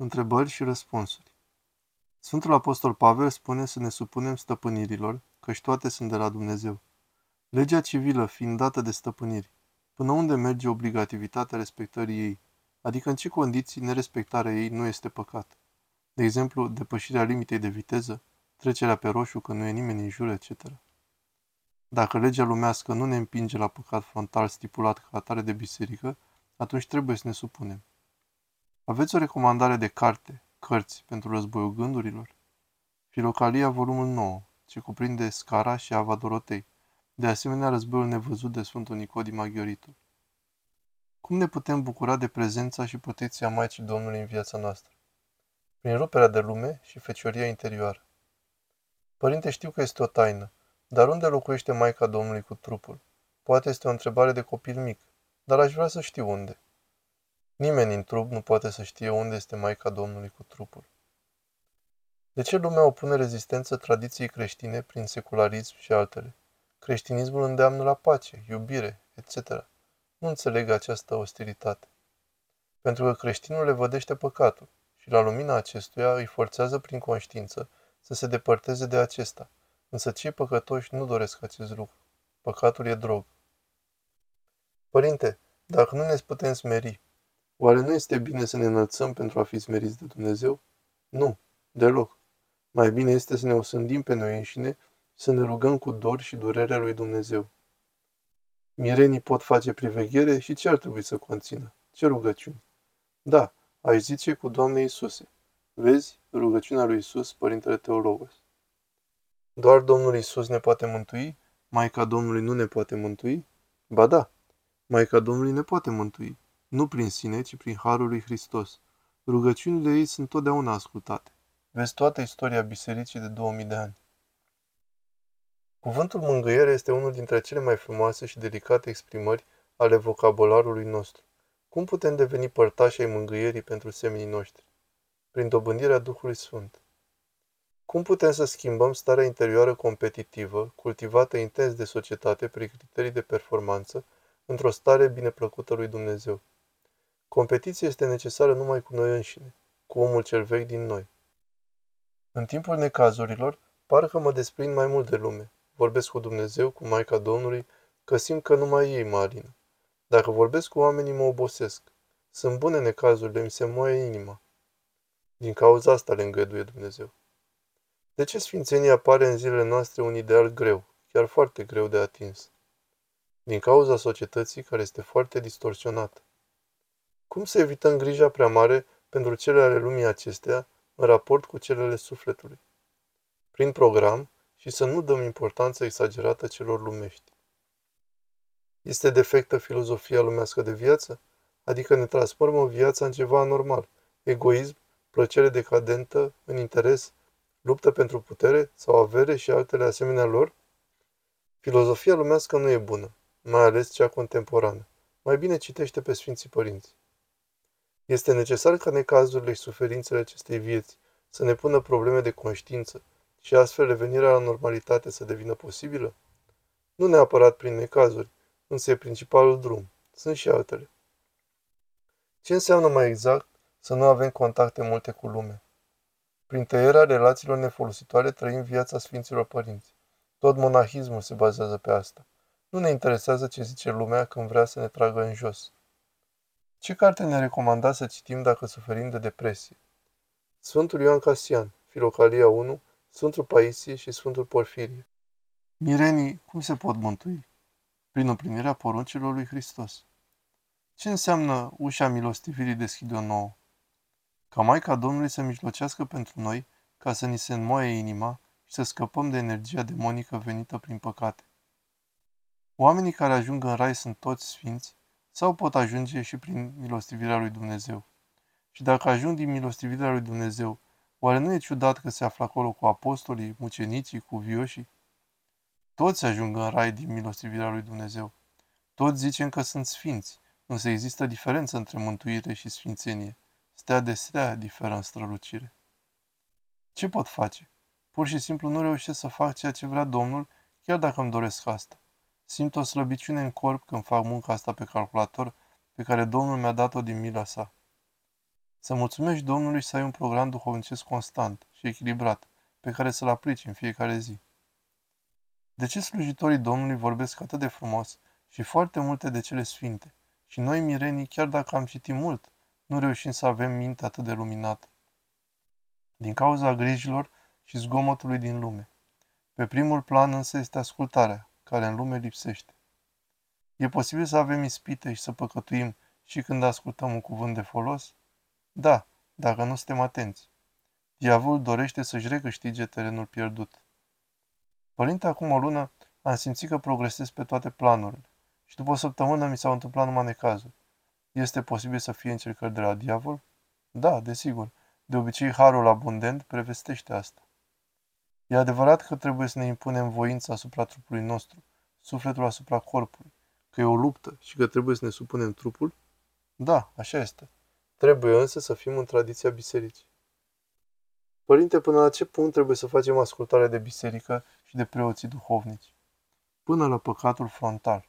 Întrebări și răspunsuri Sfântul Apostol Pavel spune să ne supunem stăpânirilor, căci toate sunt de la Dumnezeu. Legea civilă fiind dată de stăpâniri, până unde merge obligativitatea respectării ei, adică în ce condiții nerespectarea ei nu este păcat. De exemplu, depășirea limitei de viteză, trecerea pe roșu că nu e nimeni în jur, etc. Dacă legea lumească nu ne împinge la păcat frontal stipulat ca atare de biserică, atunci trebuie să ne supunem. Aveți o recomandare de carte, cărți pentru războiul gândurilor? Filocalia, volumul 9, ce cuprinde Scara și Ava Dorotei, de asemenea războiul nevăzut de Sfântul Nicodim Maghioritul. Cum ne putem bucura de prezența și protecția Maicii Domnului în viața noastră? Prin ruperea de lume și fecioria interioară. Părinte, știu că este o taină, dar unde locuiește Maica Domnului cu trupul? Poate este o întrebare de copil mic, dar aș vrea să știu unde. Nimeni în trup nu poate să știe unde este Maica Domnului cu trupul. De ce lumea opune rezistență tradiției creștine prin secularism și altele? Creștinismul îndeamnă la pace, iubire, etc. Nu înțeleg această ostilitate. Pentru că creștinul le vădește păcatul și la lumina acestuia îi forțează prin conștiință să se depărteze de acesta. Însă cei păcătoși nu doresc acest lucru. Păcatul e drog. Părinte, dacă nu ne putem smeri, oare nu este bine să ne înălțăm pentru a fi smeriți de Dumnezeu? Nu, deloc. Mai bine este să ne osândim pe noi înșine să ne rugăm cu dor și durerea lui Dumnezeu. Mirenii pot face priveghere și ce ar trebui să conțină? Ce rugăciuni? Da, aș zice cu Doamne Iisuse. Vezi rugăciunea lui Iisus, Părintele Teologos. Doar Domnul Iisus ne poate mântui? Maica Domnului nu ne poate mântui? Ba da, Maica Domnului ne poate mântui, nu prin sine, ci prin Harul lui Hristos. Rugăciunile ei sunt totdeauna ascultate. Vezi toată istoria bisericii de 2000 de ani. Cuvântul mângâiere este unul dintre cele mai frumoase și delicate exprimări ale vocabularului nostru. Cum putem deveni părtași ai mângâierii pentru semenii noștri? Prin dobândirea Duhului Sfânt. Cum putem să schimbăm starea interioară competitivă, cultivată intens de societate prin criterii de performanță, într-o stare bineplăcută lui Dumnezeu? Competiția este necesară numai cu noi înșine, cu omul cel vechi din noi. În timpul necazurilor, parcă mă desprind mai mult de lume, vorbesc cu Dumnezeu, cu Maica Domnului, că simt că numai ei mă alină. Dacă vorbesc cu oamenii, mă obosesc. Sunt bune necazurile, mi se moaie inima. Din cauza asta le îngăduie Dumnezeu. De ce sfințenia apare în zilele noastre un ideal greu, chiar foarte greu de atins? Din cauza societății care este foarte distorsionată. Cum să evităm grija prea mare pentru cele ale lumii acestea în raport cu celele sufletului? Prin program, și să nu dăm importanță exagerată celor lumești. Este defectă filozofia lumească de viață? Adică ne transformă viața în ceva anormal, egoism, plăcere decadentă, în interes, luptă pentru putere sau avere și altele asemenea lor? Filozofia lumească nu e bună, mai ales cea contemporană. Mai bine citește pe Sfinții Părinți. Este necesar ca necazurile și suferințele acestei vieți să ne pună probleme de conștiință, și astfel revenirea la normalitate să devină posibilă? Nu neapărat prin necazuri, însă e principalul drum. Sunt și altele. Ce înseamnă mai exact să nu avem contacte multe cu lume? Prin tăierea relațiilor nefolositoare trăim viața Sfinților Părinți. Tot monahismul se bazează pe asta. Nu ne interesează ce zice lumea când vrea să ne tragă în jos. Ce carte ne recomanda să citim dacă suferim de depresie? Sfântul Ioan Casian, Filocalia 1, Sfântul Paisie și Sfântul Porfirie. Mirenii, cum se pot mântui? Prin împlinirea poruncilor lui Hristos. Ce înseamnă ușa milostivirii deschide-o nouă? Ca Maica Domnului să mijlocească pentru noi, ca să ni se înmoaie inima și să scăpăm de energia demonică venită prin păcate. Oamenii care ajung în rai sunt toți sfinți sau pot ajunge și prin milostivirea lui Dumnezeu. Și dacă ajung din milostivirea lui Dumnezeu Oare nu e ciudat că se află acolo cu apostolii, mucenicii, cu vioșii? Toți ajung în rai din milostivirea lui Dumnezeu. Toți zicem că sunt sfinți, însă există diferență între mântuire și sfințenie. Stea de stea diferă în strălucire. Ce pot face? Pur și simplu nu reușesc să fac ceea ce vrea Domnul, chiar dacă îmi doresc asta. Simt o slăbiciune în corp când fac munca asta pe calculator pe care Domnul mi-a dat-o din mila sa. Să mulțumești Domnului și să ai un program duhovnicesc constant și echilibrat, pe care să-l aplici în fiecare zi. De ce slujitorii Domnului vorbesc atât de frumos și foarte multe de cele sfinte? Și noi, mirenii, chiar dacă am citit mult, nu reușim să avem minte atât de luminată. Din cauza grijilor și zgomotului din lume. Pe primul plan însă este ascultarea, care în lume lipsește. E posibil să avem ispite și să păcătuim și când ascultăm un cuvânt de folos? Da, dacă nu suntem atenți. Diavolul dorește să-și recâștige terenul pierdut. Părinte, acum o lună am simțit că progresez pe toate planurile și după o săptămână mi s-au întâmplat numai necazuri. Este posibil să fie încercări de la diavol? Da, desigur. De obicei, harul abundent prevestește asta. E adevărat că trebuie să ne impunem voința asupra trupului nostru, sufletul asupra corpului, că e o luptă și că trebuie să ne supunem trupul? Da, așa este. Trebuie însă să fim în tradiția bisericii. Părinte, până la ce punct trebuie să facem ascultare de biserică și de preoții duhovnici? Până la păcatul frontal.